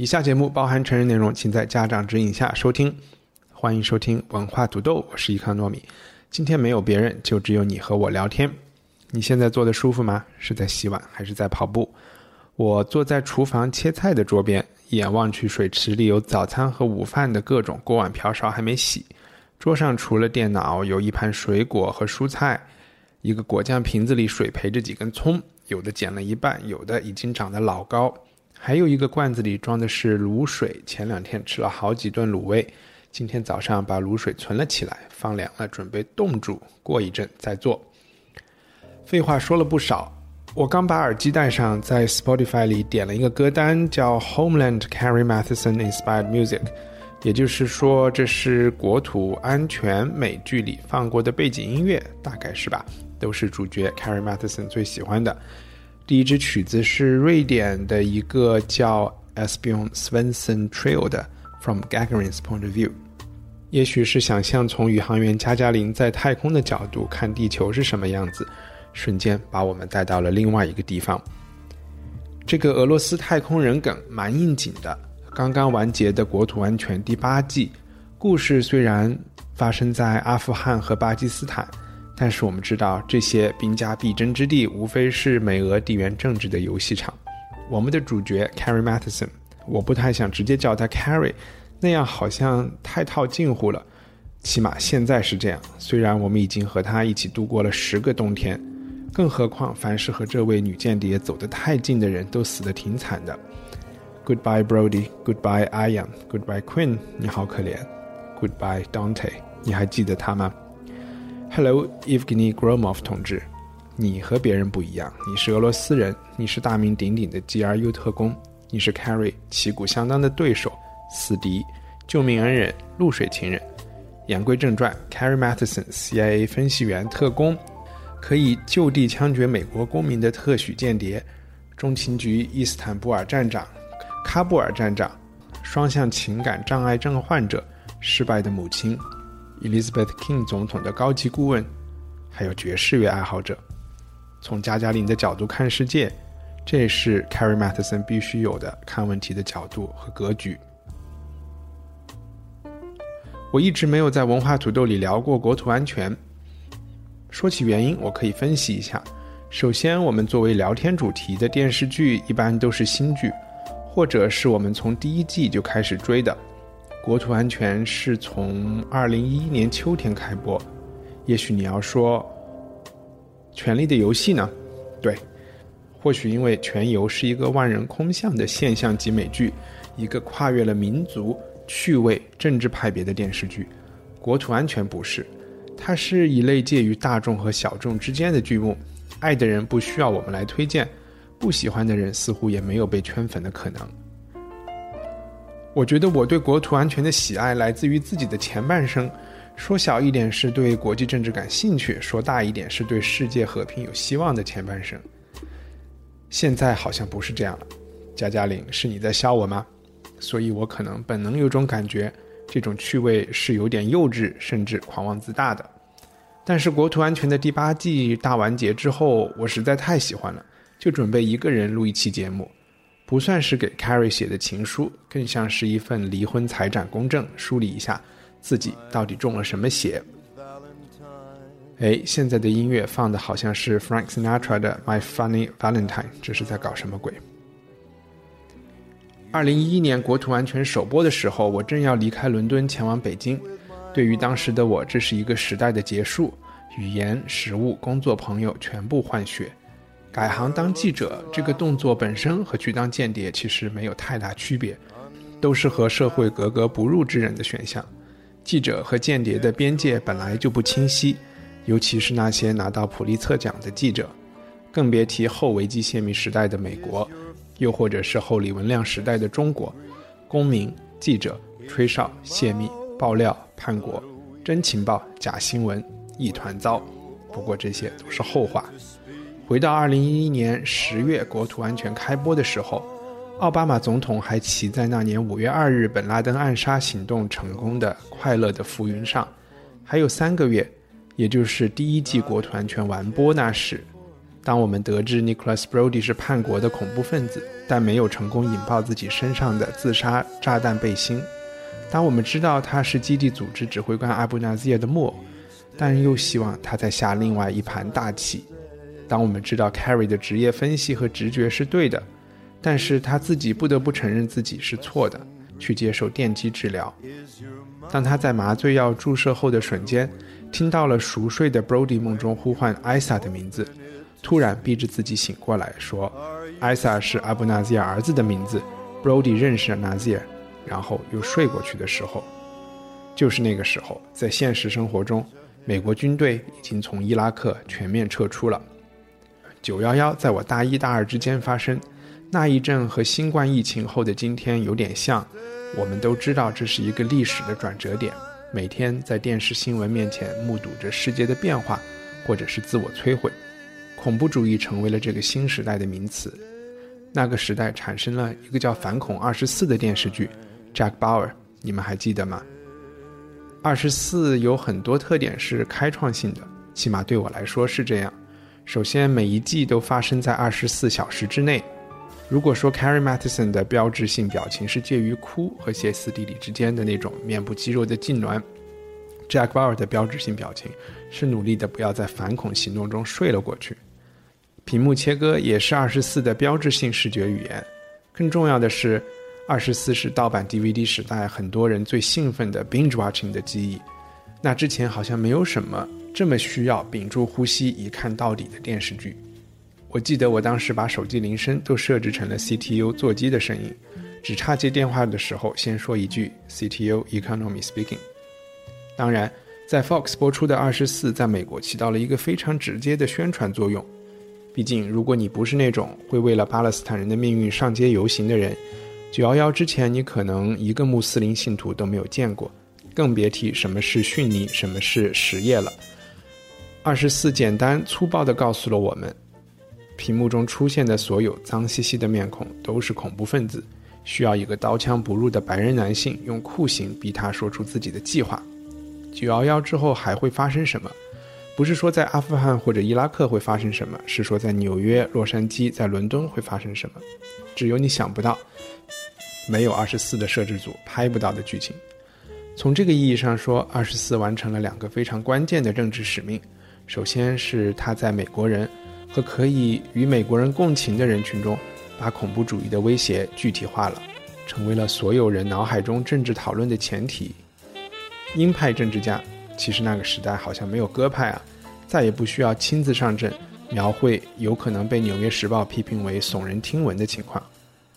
以下节目包含成人内容，请在家长指引下收听。欢迎收听文化土豆，我是伊康糯米。今天没有别人，就只有你和我聊天。你现在坐的舒服吗？是在洗碗还是在跑步？我坐在厨房切菜的桌边，一眼望去，水池里有早餐和午饭的各种锅碗瓢勺还没洗。桌上除了电脑，有一盘水果和蔬菜，一个果酱瓶子里水陪着几根葱，有的剪了一半，有的已经长得老高。还有一个罐子里装的是卤水，前两天吃了好几顿卤味，今天早上把卤水存了起来，放凉了，准备冻住，过一阵再做。废话说了不少，我刚把耳机戴上，在 Spotify 里点了一个歌单，叫 Homeland Carrie Matheson Inspired Music，也就是说这是国土安全美剧里放过的背景音乐，大概是吧，都是主角 Carrie Matheson 最喜欢的。第一支曲子是瑞典的一个叫 Esbjorn Svensson Trio 的《From Gagarin's Point of View》，也许是想象从宇航员加加林在太空的角度看地球是什么样子，瞬间把我们带到了另外一个地方。这个俄罗斯太空人梗蛮应景的。刚刚完结的《国土安全》第八季，故事虽然发生在阿富汗和巴基斯坦。但是我们知道，这些兵家必争之地，无非是美俄地缘政治的游戏场。我们的主角 Carrie Matheson，我不太想直接叫她 Carrie，那样好像太套近乎了。起码现在是这样。虽然我们已经和她一起度过了十个冬天，更何况凡是和这位女间谍走得太近的人都死得挺惨的。Goodbye Brody，Goodbye Ian，Goodbye Quinn，你好可怜。Goodbye Dante，你还记得他吗？Hello, Evgeny Gromov 同志，你和别人不一样，你是俄罗斯人，你是大名鼎鼎的 GRU 特工，你是 Carrie 旗鼓相当的对手、死敌、救命恩人、露水情人。言归正传，Carrie Matheson CIA 分析员、特工，可以就地枪决美国公民的特许间谍，中情局伊斯坦布尔站长、喀布尔站长，双向情感障碍症患者，失败的母亲。Elizabeth King 总统的高级顾问，还有爵士乐爱好者，从加加林的角度看世界，这是 Carrie Matheson 必须有的看问题的角度和格局。我一直没有在文化土豆里聊过国土安全。说起原因，我可以分析一下。首先，我们作为聊天主题的电视剧，一般都是新剧，或者是我们从第一季就开始追的。国土安全是从二零一一年秋天开播，也许你要说《权力的游戏》呢？对，或许因为《全游》是一个万人空巷的现象级美剧，一个跨越了民族、趣味、政治派别的电视剧。国土安全不是，它是一类介于大众和小众之间的剧目。爱的人不需要我们来推荐，不喜欢的人似乎也没有被圈粉的可能。我觉得我对国土安全的喜爱来自于自己的前半生，说小一点是对国际政治感兴趣，说大一点是对世界和平有希望的前半生。现在好像不是这样了，加加林，是你在笑我吗？所以我可能本能有种感觉，这种趣味是有点幼稚，甚至狂妄自大的。但是国土安全的第八季大完结之后，我实在太喜欢了，就准备一个人录一期节目。不算是给 Carrie 写的情书，更像是一份离婚财产公证，梳理一下自己到底中了什么邪。哎，现在的音乐放的好像是 Frank Sinatra 的《My Funny Valentine》，这是在搞什么鬼？二零一一年国土安全首播的时候，我正要离开伦敦前往北京。对于当时的我，这是一个时代的结束，语言、食物、工作、朋友全部换血。改行当记者，这个动作本身和去当间谍其实没有太大区别，都是和社会格格不入之人的选项。记者和间谍的边界本来就不清晰，尤其是那些拿到普利策奖的记者。更别提后维基泄密时代的美国，又或者是后李文亮时代的中国。公民、记者、吹哨、泄密、爆料、叛国、真情报、假新闻，一团糟。不过这些都是后话。回到二零一一年十月国土安全开播的时候，奥巴马总统还骑在那年五月二日本拉登暗杀行动成功的快乐的浮云上。还有三个月，也就是第一季国土安全完播那时，当我们得知 Nicholas Brody 是叛国的恐怖分子，但没有成功引爆自己身上的自杀炸弹背心；当我们知道他是基地组织指挥官阿布纳兹耶的木偶。但又希望他在下另外一盘大棋。当我们知道 Carrie 的职业分析和直觉是对的，但是他自己不得不承认自己是错的，去接受电击治疗。当他在麻醉药注射后的瞬间，听到了熟睡的 Brody 梦中呼唤艾萨的名字，突然逼着自己醒过来，说：“艾萨是阿布纳兹尔儿子的名字。”Brody 认识了纳兹尔，然后又睡过去的时候，就是那个时候，在现实生活中。美国军队已经从伊拉克全面撤出了。九幺幺在我大一大二之间发生，那一阵和新冠疫情后的今天有点像。我们都知道这是一个历史的转折点，每天在电视新闻面前目睹着世界的变化，或者是自我摧毁。恐怖主义成为了这个新时代的名词。那个时代产生了一个叫《反恐二十四》的电视剧，Jack Bauer，你们还记得吗？二十四有很多特点是开创性的，起码对我来说是这样。首先，每一季都发生在二十四小时之内。如果说 Carrie Mathison 的标志性表情是介于哭和歇斯底里之间的那种面部肌肉的痉挛，Jack Bauer 的标志性表情是努力的不要在反恐行动中睡了过去。屏幕切割也是二十四的标志性视觉语言。更重要的是。二十四是盗版 DVD 时代很多人最兴奋的 binge watching 的记忆。那之前好像没有什么这么需要屏住呼吸一看到底的电视剧。我记得我当时把手机铃声都设置成了 CTU 座机的声音，只差接电话的时候先说一句 CTU economy speaking。当然，在 Fox 播出的二十四在美国起到了一个非常直接的宣传作用。毕竟，如果你不是那种会为了巴勒斯坦人的命运上街游行的人，九幺幺之前，你可能一个穆斯林信徒都没有见过，更别提什么是逊尼，什么是什叶了。二十四简单粗暴地告诉了我们，屏幕中出现的所有脏兮兮的面孔都是恐怖分子，需要一个刀枪不入的白人男性用酷刑逼他说出自己的计划。九幺幺之后还会发生什么？不是说在阿富汗或者伊拉克会发生什么，是说在纽约、洛杉矶、在伦敦会发生什么？只有你想不到。没有二十四的摄制组拍不到的剧情。从这个意义上说，二十四完成了两个非常关键的政治使命。首先是他在美国人和可以与美国人共情的人群中，把恐怖主义的威胁具体化了，成为了所有人脑海中政治讨论的前提。鹰派政治家其实那个时代好像没有鸽派啊，再也不需要亲自上阵描绘有可能被《纽约时报》批评为耸人听闻的情况。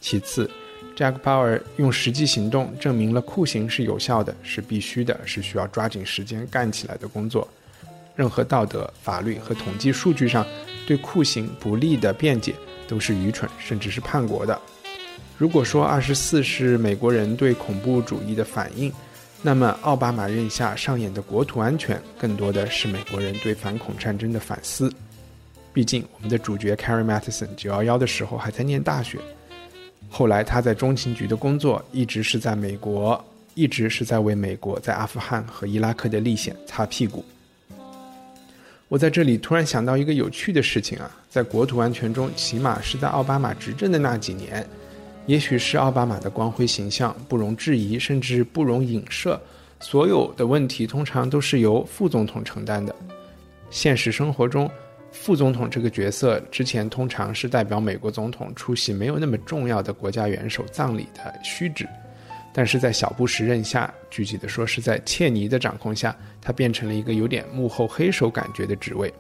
其次。Jack Bauer 用实际行动证明了酷刑是有效的，是必须的，是需要抓紧时间干起来的工作。任何道德、法律和统计数据上对酷刑不利的辩解都是愚蠢，甚至是叛国的。如果说二十四是美国人对恐怖主义的反应，那么奥巴马任下上演的国土安全更多的是美国人对反恐战争的反思。毕竟，我们的主角 Carrie Mathison 九幺幺的时候还在念大学。后来他在中情局的工作一直是在美国，一直是在为美国在阿富汗和伊拉克的历险擦屁股。我在这里突然想到一个有趣的事情啊，在国土安全中，起码是在奥巴马执政的那几年，也许是奥巴马的光辉形象不容置疑，甚至不容影射，所有的问题通常都是由副总统承担的。现实生活中。副总统这个角色之前通常是代表美国总统出席没有那么重要的国家元首葬礼的虚职，但是在小布什任下，具体的说是在切尼的掌控下，他变成了一个有点幕后黑手感觉的职位。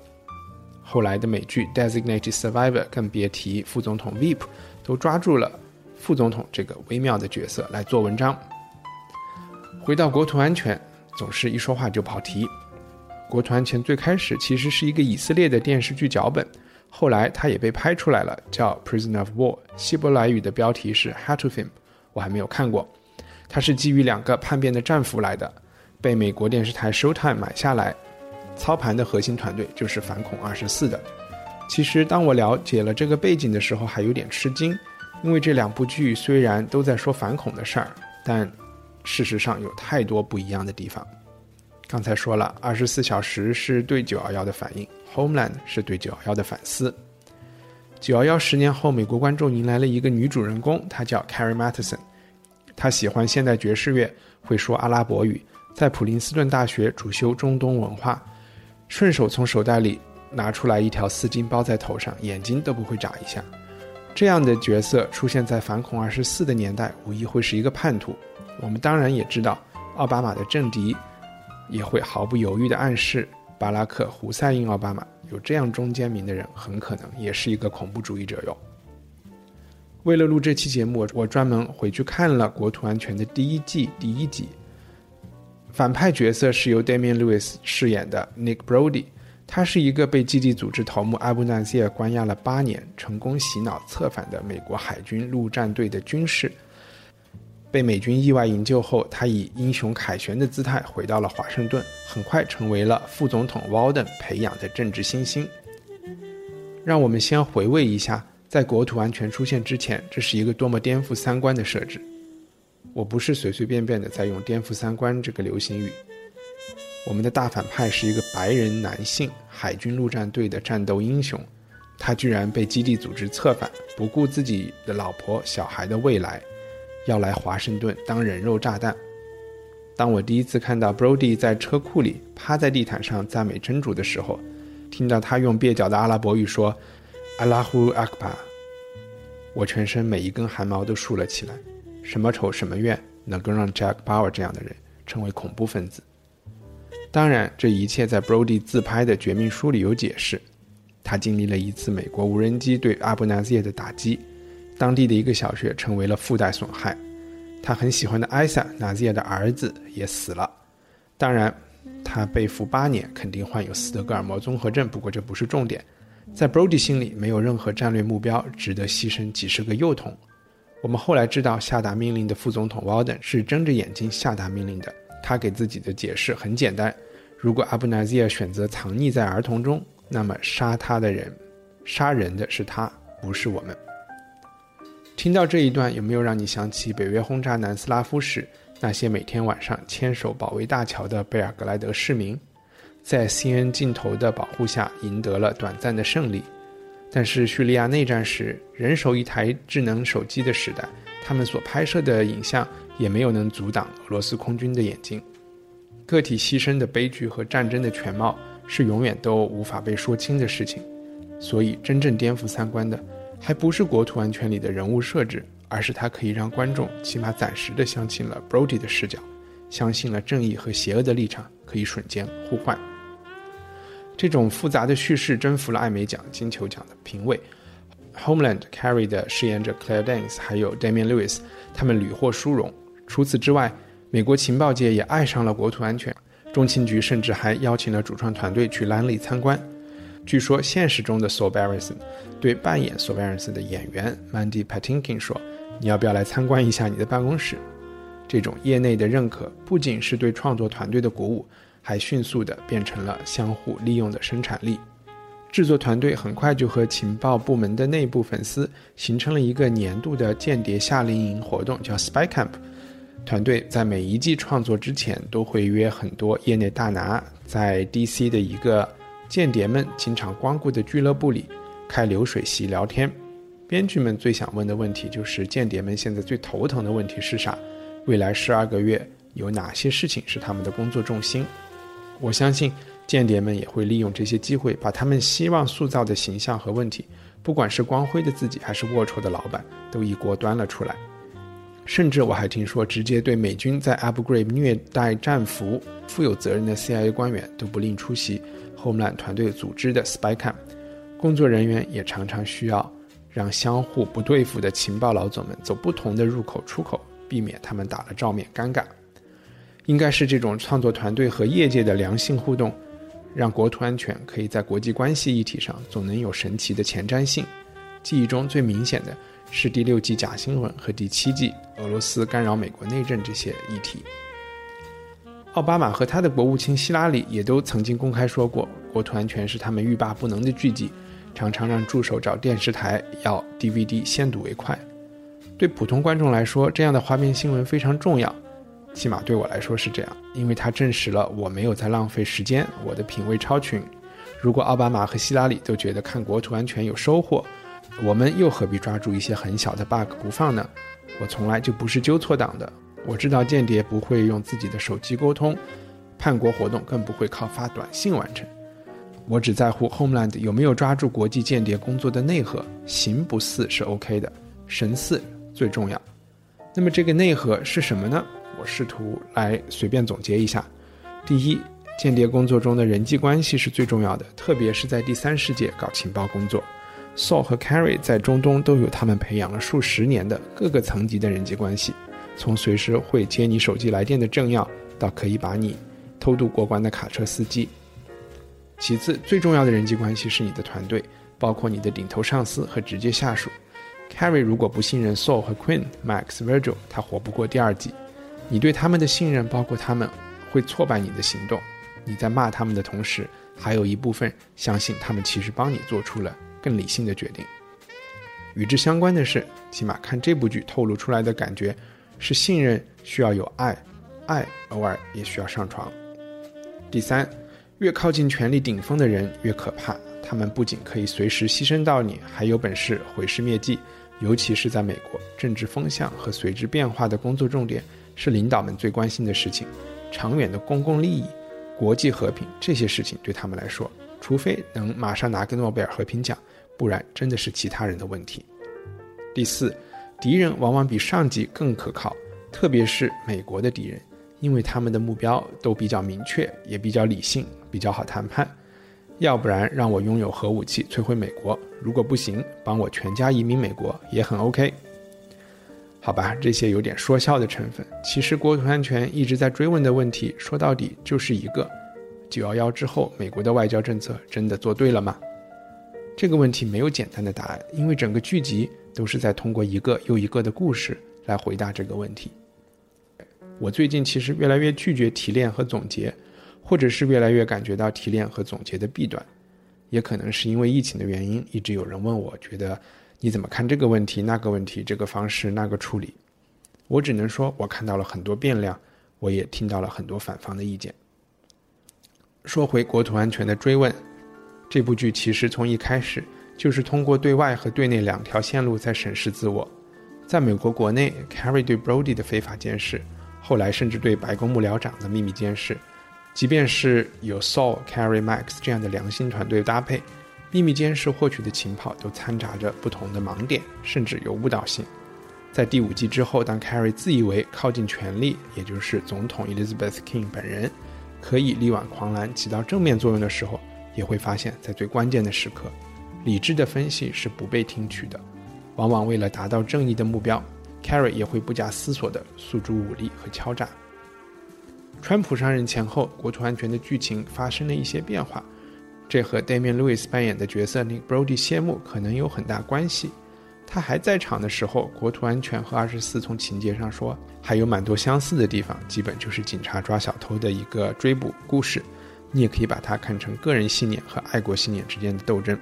后来的美剧《Designated Survivor》更别提副总统 VIP，都抓住了副总统这个微妙的角色来做文章。回到国土安全，总是一说话就跑题。国土安全最开始其实是一个以色列的电视剧脚本，后来它也被拍出来了，叫《Prison of War》，希伯来语的标题是《Hatufim》，我还没有看过。它是基于两个叛变的战俘来的，被美国电视台 Showtime 买下来，操盘的核心团队就是反恐二十四的。其实当我了解了这个背景的时候，还有点吃惊，因为这两部剧虽然都在说反恐的事儿，但事实上有太多不一样的地方。刚才说了，二十四小时是对九幺幺的反应，Homeland 是对九幺幺的反思。九幺幺十年后，美国观众迎来了一个女主人公，她叫 Carrie Mathison。他喜欢现代爵士乐，会说阿拉伯语，在普林斯顿大学主修中东文化，顺手从手袋里拿出来一条丝巾包在头上，眼睛都不会眨一下。这样的角色出现在反恐二十四的年代，无疑会是一个叛徒。我们当然也知道，奥巴马的政敌也会毫不犹豫地暗示巴拉克·胡塞因·奥巴马有这样中间名的人，很可能也是一个恐怖主义者哟。为了录这期节目，我专门回去看了《国土安全》的第一季第一集。反派角色是由 Damian Lewis 饰演的 Nick Brody，他是一个被基地组织头目阿布纳西尔关押了八年，成功洗脑策反的美国海军陆战队的军士。被美军意外营救后，他以英雄凯旋的姿态回到了华盛顿，很快成为了副总统 Walden 培养的政治新星。让我们先回味一下。在国土安全出现之前，这是一个多么颠覆三观的设置！我不是随随便便的在用“颠覆三观”这个流行语。我们的大反派是一个白人男性海军陆战队的战斗英雄，他居然被基地组织策反，不顾自己的老婆小孩的未来，要来华盛顿当人肉炸弹。当我第一次看到 Brody 在车库里趴在地毯上赞美真主的时候，听到他用蹩脚的阿拉伯语说。阿拉胡阿克巴，我全身每一根汗毛都竖了起来。什么仇什么怨，能够让 Jack Bauer 这样的人成为恐怖分子？当然，这一切在 Brody 自拍的绝命书里有解释。他经历了一次美国无人机对阿布纳兹耶的打击，当地的一个小学成为了附带损害。他很喜欢的艾萨纳兹耶的儿子也死了。当然，他被俘八年，肯定患有斯德哥尔摩综合症。不过这不是重点。在 Brody 心里，没有任何战略目标值得牺牲几十个幼童。我们后来知道，下达命令的副总统 Walden 是睁着眼睛下达命令的。他给自己的解释很简单：如果阿布纳兹尔选择藏匿在儿童中，那么杀他的人，杀人的是他，不是我们。听到这一段，有没有让你想起北约轰炸南斯拉夫时那些每天晚上牵手保卫大桥的贝尔格莱德市民？在 C N 镜头的保护下赢得了短暂的胜利，但是叙利亚内战时，人手一台智能手机的时代，他们所拍摄的影像也没有能阻挡俄罗斯空军的眼睛。个体牺牲的悲剧和战争的全貌是永远都无法被说清的事情，所以真正颠覆三观的，还不是国土安全里的人物设置，而是它可以让观众起码暂时的相信了 Brody 的视角，相信了正义和邪恶的立场可以瞬间互换。这种复杂的叙事征服了艾美奖、金球奖的评委。Homeland Carrie 的饰演者 Claire Danes 还有 Damian Lewis，他们屡获殊荣。除此之外，美国情报界也爱上了国土安全，中情局甚至还邀请了主创团队去兰里参观。据说现实中的 solberison 对扮演 solberison 的演员 Mandy Patinkin 说：“你要不要来参观一下你的办公室？”这种业内的认可不仅是对创作团队的鼓舞。还迅速地变成了相互利用的生产力。制作团队很快就和情报部门的内部粉丝形成了一个年度的间谍夏令营活动，叫 Spy Camp。团队在每一季创作之前都会约很多业内大拿，在 DC 的一个间谍们经常光顾的俱乐部里开流水席聊天。编剧们最想问的问题就是：间谍们现在最头疼的问题是啥？未来十二个月有哪些事情是他们的工作重心？我相信间谍们也会利用这些机会，把他们希望塑造的形象和问题，不管是光辉的自己还是龌龊的老板，都一锅端了出来。甚至我还听说，直接对美军在 Abu Ghraib 虐待战俘负有责任的 CIA 官员都不吝出席 Homeland 团队组织的 Spy Camp。工作人员也常常需要让相互不对付的情报老总们走不同的入口出口，避免他们打了照面尴尬。应该是这种创作团队和业界的良性互动，让国土安全可以在国际关系议题上总能有神奇的前瞻性。记忆中最明显的是第六季假新闻和第七季俄罗斯干扰美国内政这些议题。奥巴马和他的国务卿希拉里也都曾经公开说过，国土安全是他们欲罢不能的剧集，常常让助手找电视台要 DVD 先睹为快。对普通观众来说，这样的花边新闻非常重要，起码对我来说是这样，因为它证实了我没有在浪费时间，我的品味超群。如果奥巴马和希拉里都觉得看国土安全有收获，我们又何必抓住一些很小的 bug 不放呢？我从来就不是纠错党的。我知道间谍不会用自己的手机沟通，叛国活动更不会靠发短信完成。我只在乎 Homeland 有没有抓住国际间谍工作的内核，形不似是 OK 的，神似最重要。那么这个内核是什么呢？试图来随便总结一下：第一，间谍工作中的人际关系是最重要的，特别是在第三世界搞情报工作。Saul 和 Carrie 在中东都有他们培养了数十年的各个层级的人际关系。从随时会接你手机来电的政要，到可以把你偷渡过关的卡车司机。其次，最重要的人际关系是你的团队，包括你的顶头上司和直接下属。Carrie 如果不信任 Saul 和 Queen、Max、Virgil，他活不过第二季。你对他们的信任，包括他们会挫败你的行动。你在骂他们的同时，还有一部分相信他们其实帮你做出了更理性的决定。与之相关的是，起码看这部剧透露出来的感觉。是信任需要有爱，爱偶尔也需要上床。第三，越靠近权力顶峰的人越可怕，他们不仅可以随时牺牲到你，还有本事毁尸灭迹。尤其是在美国，政治风向和随之变化的工作重点是领导们最关心的事情，长远的公共利益、国际和平这些事情对他们来说，除非能马上拿个诺贝尔和平奖，不然真的是其他人的问题。第四。敌人往往比上级更可靠，特别是美国的敌人，因为他们的目标都比较明确，也比较理性，比较好谈判。要不然让我拥有核武器摧毁美国，如果不行，帮我全家移民美国也很 OK。好吧，这些有点说笑的成分。其实国土安全一直在追问的问题，说到底就是一个：九幺幺之后，美国的外交政策真的做对了吗？这个问题没有简单的答案，因为整个剧集。都是在通过一个又一个的故事来回答这个问题。我最近其实越来越拒绝提炼和总结，或者是越来越感觉到提炼和总结的弊端，也可能是因为疫情的原因，一直有人问我，觉得你怎么看这个问题、那个问题、这个方式、那个处理？我只能说，我看到了很多变量，我也听到了很多反方的意见。说回国土安全的追问，这部剧其实从一开始。就是通过对外和对内两条线路在审视自我。在美国国内，Carrie 对 Brody 的非法监视，后来甚至对白宫幕僚长的秘密监视，即便是有 Saul、Carrie、Max 这样的良心团队搭配，秘密监视获取的情报都掺杂着不同的盲点，甚至有误导性。在第五季之后，当 Carrie 自以为靠近权力，也就是总统 Elizabeth King 本人，可以力挽狂澜，起到正面作用的时候，也会发现，在最关键的时刻。理智的分析是不被听取的，往往为了达到正义的目标，Carrie 也会不假思索地诉诸武力和敲诈。川普上任前后，国土安全的剧情发生了一些变化，这和 Damian Lewis 扮演的角色里 Brody 谢幕可能有很大关系。他还在场的时候，国土安全和二十四从情节上说还有蛮多相似的地方，基本就是警察抓小偷的一个追捕故事。你也可以把它看成个人信念和爱国信念之间的斗争。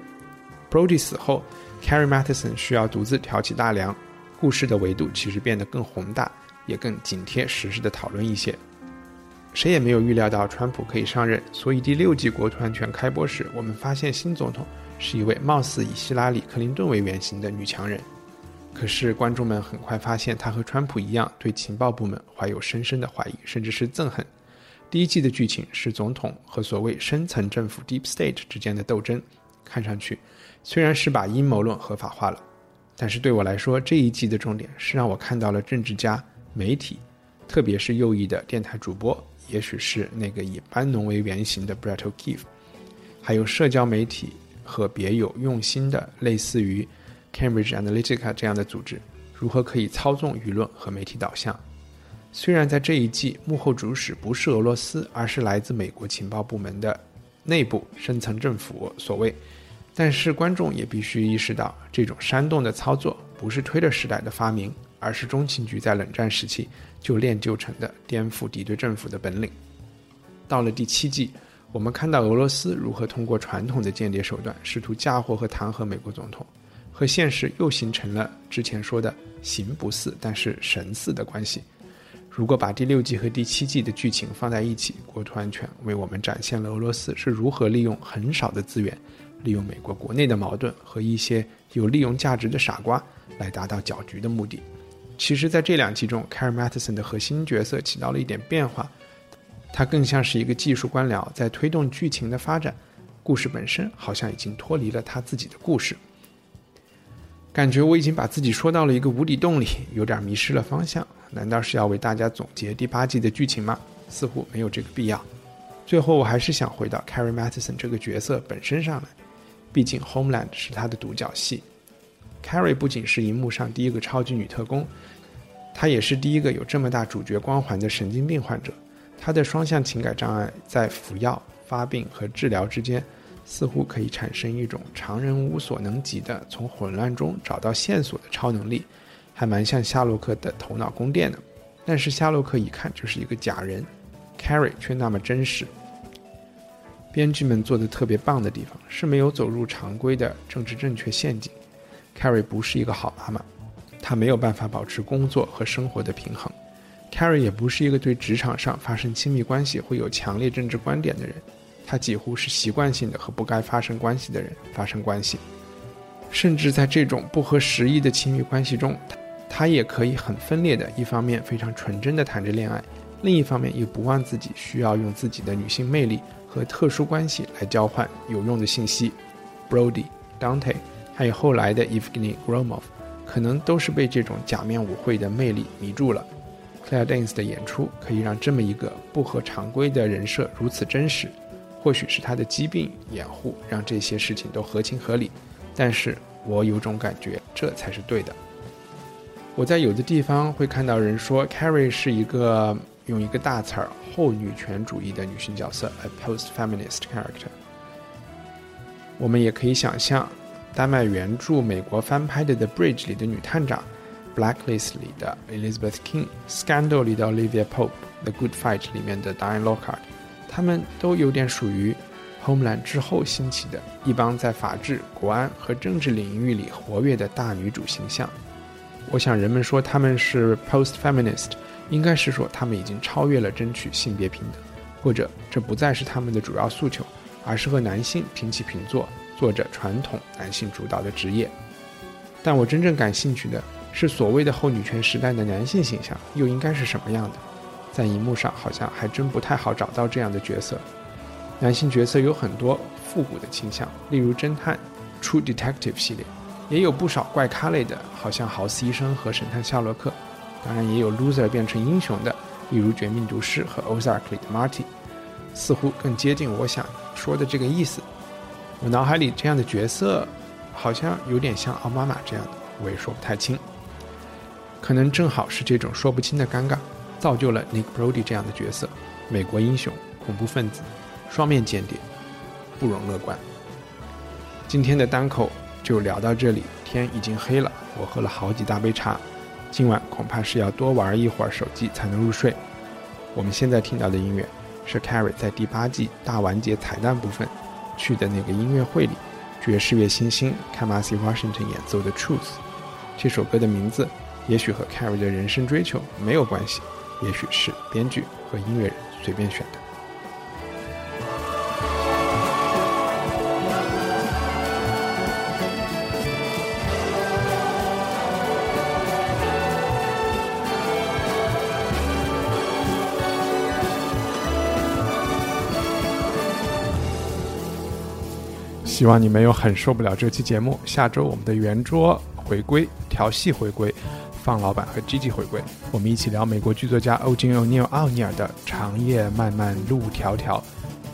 Brody 死后，Carrie Matheson 需要独自挑起大梁，故事的维度其实变得更宏大，也更紧贴实事的讨论一些。谁也没有预料到川普可以上任，所以第六季国土安全开播时，我们发现新总统是一位貌似以希拉里·克林顿为原型的女强人。可是观众们很快发现，她和川普一样，对情报部门怀有深深的怀疑，甚至是憎恨。第一季的剧情是总统和所谓深层政府 （Deep State） 之间的斗争，看上去。虽然是把阴谋论合法化了，但是对我来说，这一季的重点是让我看到了政治家、媒体，特别是右翼的电台主播，也许是那个以班农为原型的 Brett O'Keefe，还有社交媒体和别有用心的类似于 Cambridge Analytica 这样的组织，如何可以操纵舆论和媒体导向。虽然在这一季幕后主使不是俄罗斯，而是来自美国情报部门的内部深层政府所谓。但是观众也必须意识到，这种煽动的操作不是推特时代的发明，而是中情局在冷战时期就练就成的颠覆敌对政府的本领。到了第七季，我们看到俄罗斯如何通过传统的间谍手段，试图嫁祸和弹劾美国总统，和现实又形成了之前说的形不似但是神似的关系。如果把第六季和第七季的剧情放在一起，国土安全为我们展现了俄罗斯是如何利用很少的资源。利用美国国内的矛盾和一些有利用价值的傻瓜来达到搅局的目的。其实，在这两集中，Carrie Matheson 的核心角色起到了一点变化，他更像是一个技术官僚，在推动剧情的发展。故事本身好像已经脱离了他自己的故事。感觉我已经把自己说到了一个无底洞里，有点迷失了方向。难道是要为大家总结第八季的剧情吗？似乎没有这个必要。最后，我还是想回到 Carrie Matheson 这个角色本身上来。毕竟，《Homeland》是他的独角戏。Carrie 不仅是荧幕上第一个超级女特工，她也是第一个有这么大主角光环的神经病患者。她的双向情感障碍在服药、发病和治疗之间，似乎可以产生一种常人无所能及的从混乱中找到线索的超能力，还蛮像夏洛克的头脑宫殿的。但是夏洛克一看就是一个假人，Carrie 却那么真实。编剧们做的特别棒的地方是没有走入常规的政治正确陷阱。Carrie 不是一个好妈妈，她没有办法保持工作和生活的平衡。Carrie 也不是一个对职场上发生亲密关系会有强烈政治观点的人，她几乎是习惯性的和不该发生关系的人发生关系，甚至在这种不合时宜的亲密关系中，她也可以很分裂的，一方面非常纯真的谈着恋爱，另一方面又不忘自己需要用自己的女性魅力。和特殊关系来交换有用的信息，Brody、Dante，还有后来的 Evgeny Gromov，可能都是被这种假面舞会的魅力迷住了。Claire Danes 的演出可以让这么一个不合常规的人设如此真实，或许是他的疾病掩护让这些事情都合情合理，但是我有种感觉这才是对的。我在有的地方会看到人说 Carrie 是一个。用一个大词儿，后女权主义的女性角色，a post-feminist character。我们也可以想象，丹麦原著、美国翻拍的《The Bridge》里的女探长，《Blacklist》里的 Elizabeth King，《Scandal》里的 Olivia Pope，《The Good Fight》里面的 Diane Lockhart，她们都有点属于《Homeland》之后兴起的一帮在法治、国安和政治领域里活跃的大女主形象。我想，人们说她们是 post-feminist。应该是说，他们已经超越了争取性别平等，或者这不再是他们的主要诉求，而是和男性平起平坐，做着传统男性主导的职业。但我真正感兴趣的是，所谓的后女权时代的男性形象又应该是什么样的？在荧幕上好像还真不太好找到这样的角色。男性角色有很多复古的倾向，例如侦探、True Detective 系列，也有不少怪咖类的，好像豪斯医生和神探夏洛克。当然也有 loser 变成英雄的，例如《绝命毒师》和《Ozark》里的 Marty，似乎更接近我想说的这个意思。我脑海里这样的角色，好像有点像奥巴马这样的，我也说不太清。可能正好是这种说不清的尴尬，造就了 Nick Brody 这样的角色：美国英雄、恐怖分子、双面间谍，不容乐观。今天的单口就聊到这里，天已经黑了，我喝了好几大杯茶。今晚恐怕是要多玩一会儿手机才能入睡。我们现在听到的音乐是 Carrie 在第八季大完结彩蛋部分去的那个音乐会里，爵士乐新星 Kamasi Washington 演奏的《Truth》。这首歌的名字也许和 Carrie 的人生追求没有关系，也许是编剧和音乐人随便选的。希望你没有很受不了这期节目。下周我们的圆桌回归，调戏回归，放老板和 GG 回归，我们一起聊美国剧作家欧金·奥尼尔·奥尼尔的《长夜漫漫路迢迢》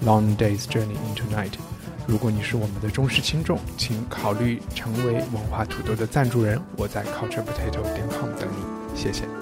（Long Days Journey into Night）。如果你是我们的忠实听众，请考虑成为文化土豆的赞助人。我在 culturepotato 点 com 等你，谢谢。